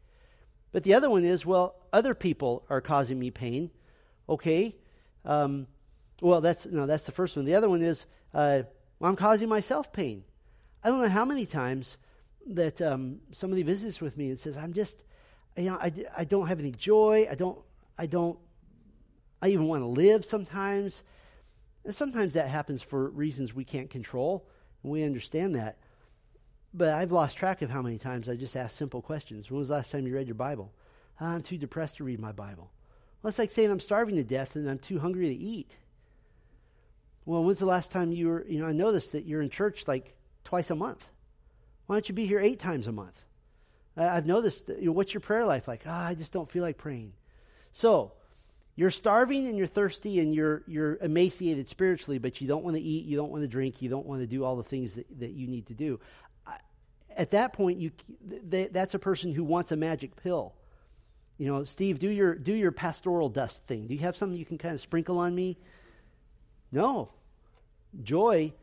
But the other one is, well, other people are causing me pain. Okay. Um, well, that's no, that's the first one. The other one is, uh, well, I'm causing myself pain. I don't know how many times that um, somebody visits with me and says, "I'm just, you know, I, I don't have any joy. I don't, I don't, I even want to live sometimes." And sometimes that happens for reasons we can't control, and we understand that. But I've lost track of how many times I just ask simple questions. When was the last time you read your Bible? Oh, I'm too depressed to read my Bible. Well, it's like saying I'm starving to death and I'm too hungry to eat. Well, when's the last time you were, you know, I noticed that you're in church like twice a month. Why don't you be here eight times a month? I've noticed, you know, what's your prayer life like? Ah, I just don't feel like praying. So, you're starving and you're thirsty and you're, you're emaciated spiritually, but you don't want to eat, you don't want to drink, you don't want to do all the things that, that you need to do. At that point, you, they, that's a person who wants a magic pill. You know, Steve, do your, do your pastoral dust thing. Do you have something you can kind of sprinkle on me? No. Joy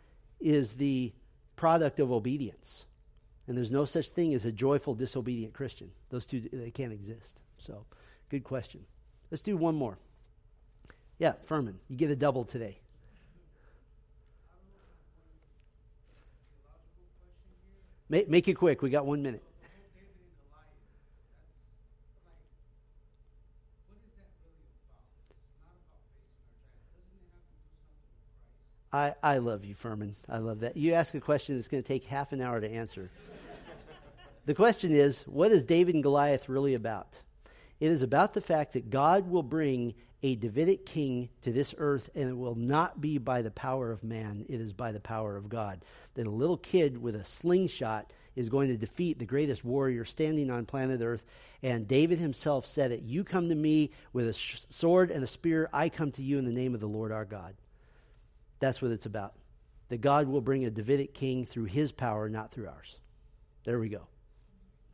is the product of obedience. And there's no such thing as a joyful, disobedient Christian. Those two, they can't exist. So, good question. Let's do one more. Yeah, Furman, you get a double today. Make, make it quick. We got one minute. I, I love you, Furman. I love that. You ask a question that's going to take half an hour to answer. The question is what is David and Goliath really about? It is about the fact that God will bring a Davidic king to this earth, and it will not be by the power of man, it is by the power of God. That a little kid with a slingshot is going to defeat the greatest warrior standing on planet earth. And David himself said it You come to me with a sh- sword and a spear, I come to you in the name of the Lord our God. That's what it's about. that God will bring a Davidic king through his power, not through ours. There we go.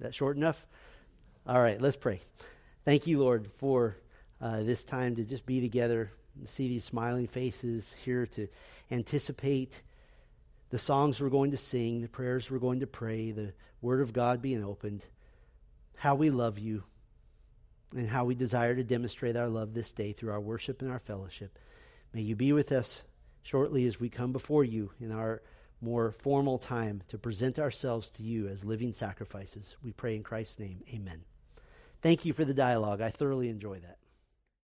That short enough? All right, let's pray. Thank you, Lord, for uh, this time to just be together, see these smiling faces here, to anticipate the songs we're going to sing, the prayers we're going to pray, the Word of God being opened, how we love you, and how we desire to demonstrate our love this day through our worship and our fellowship. May you be with us shortly as we come before you in our more formal time to present ourselves to you as living sacrifices. We pray in Christ's name. Amen. Thank you for the dialogue. I thoroughly enjoy that.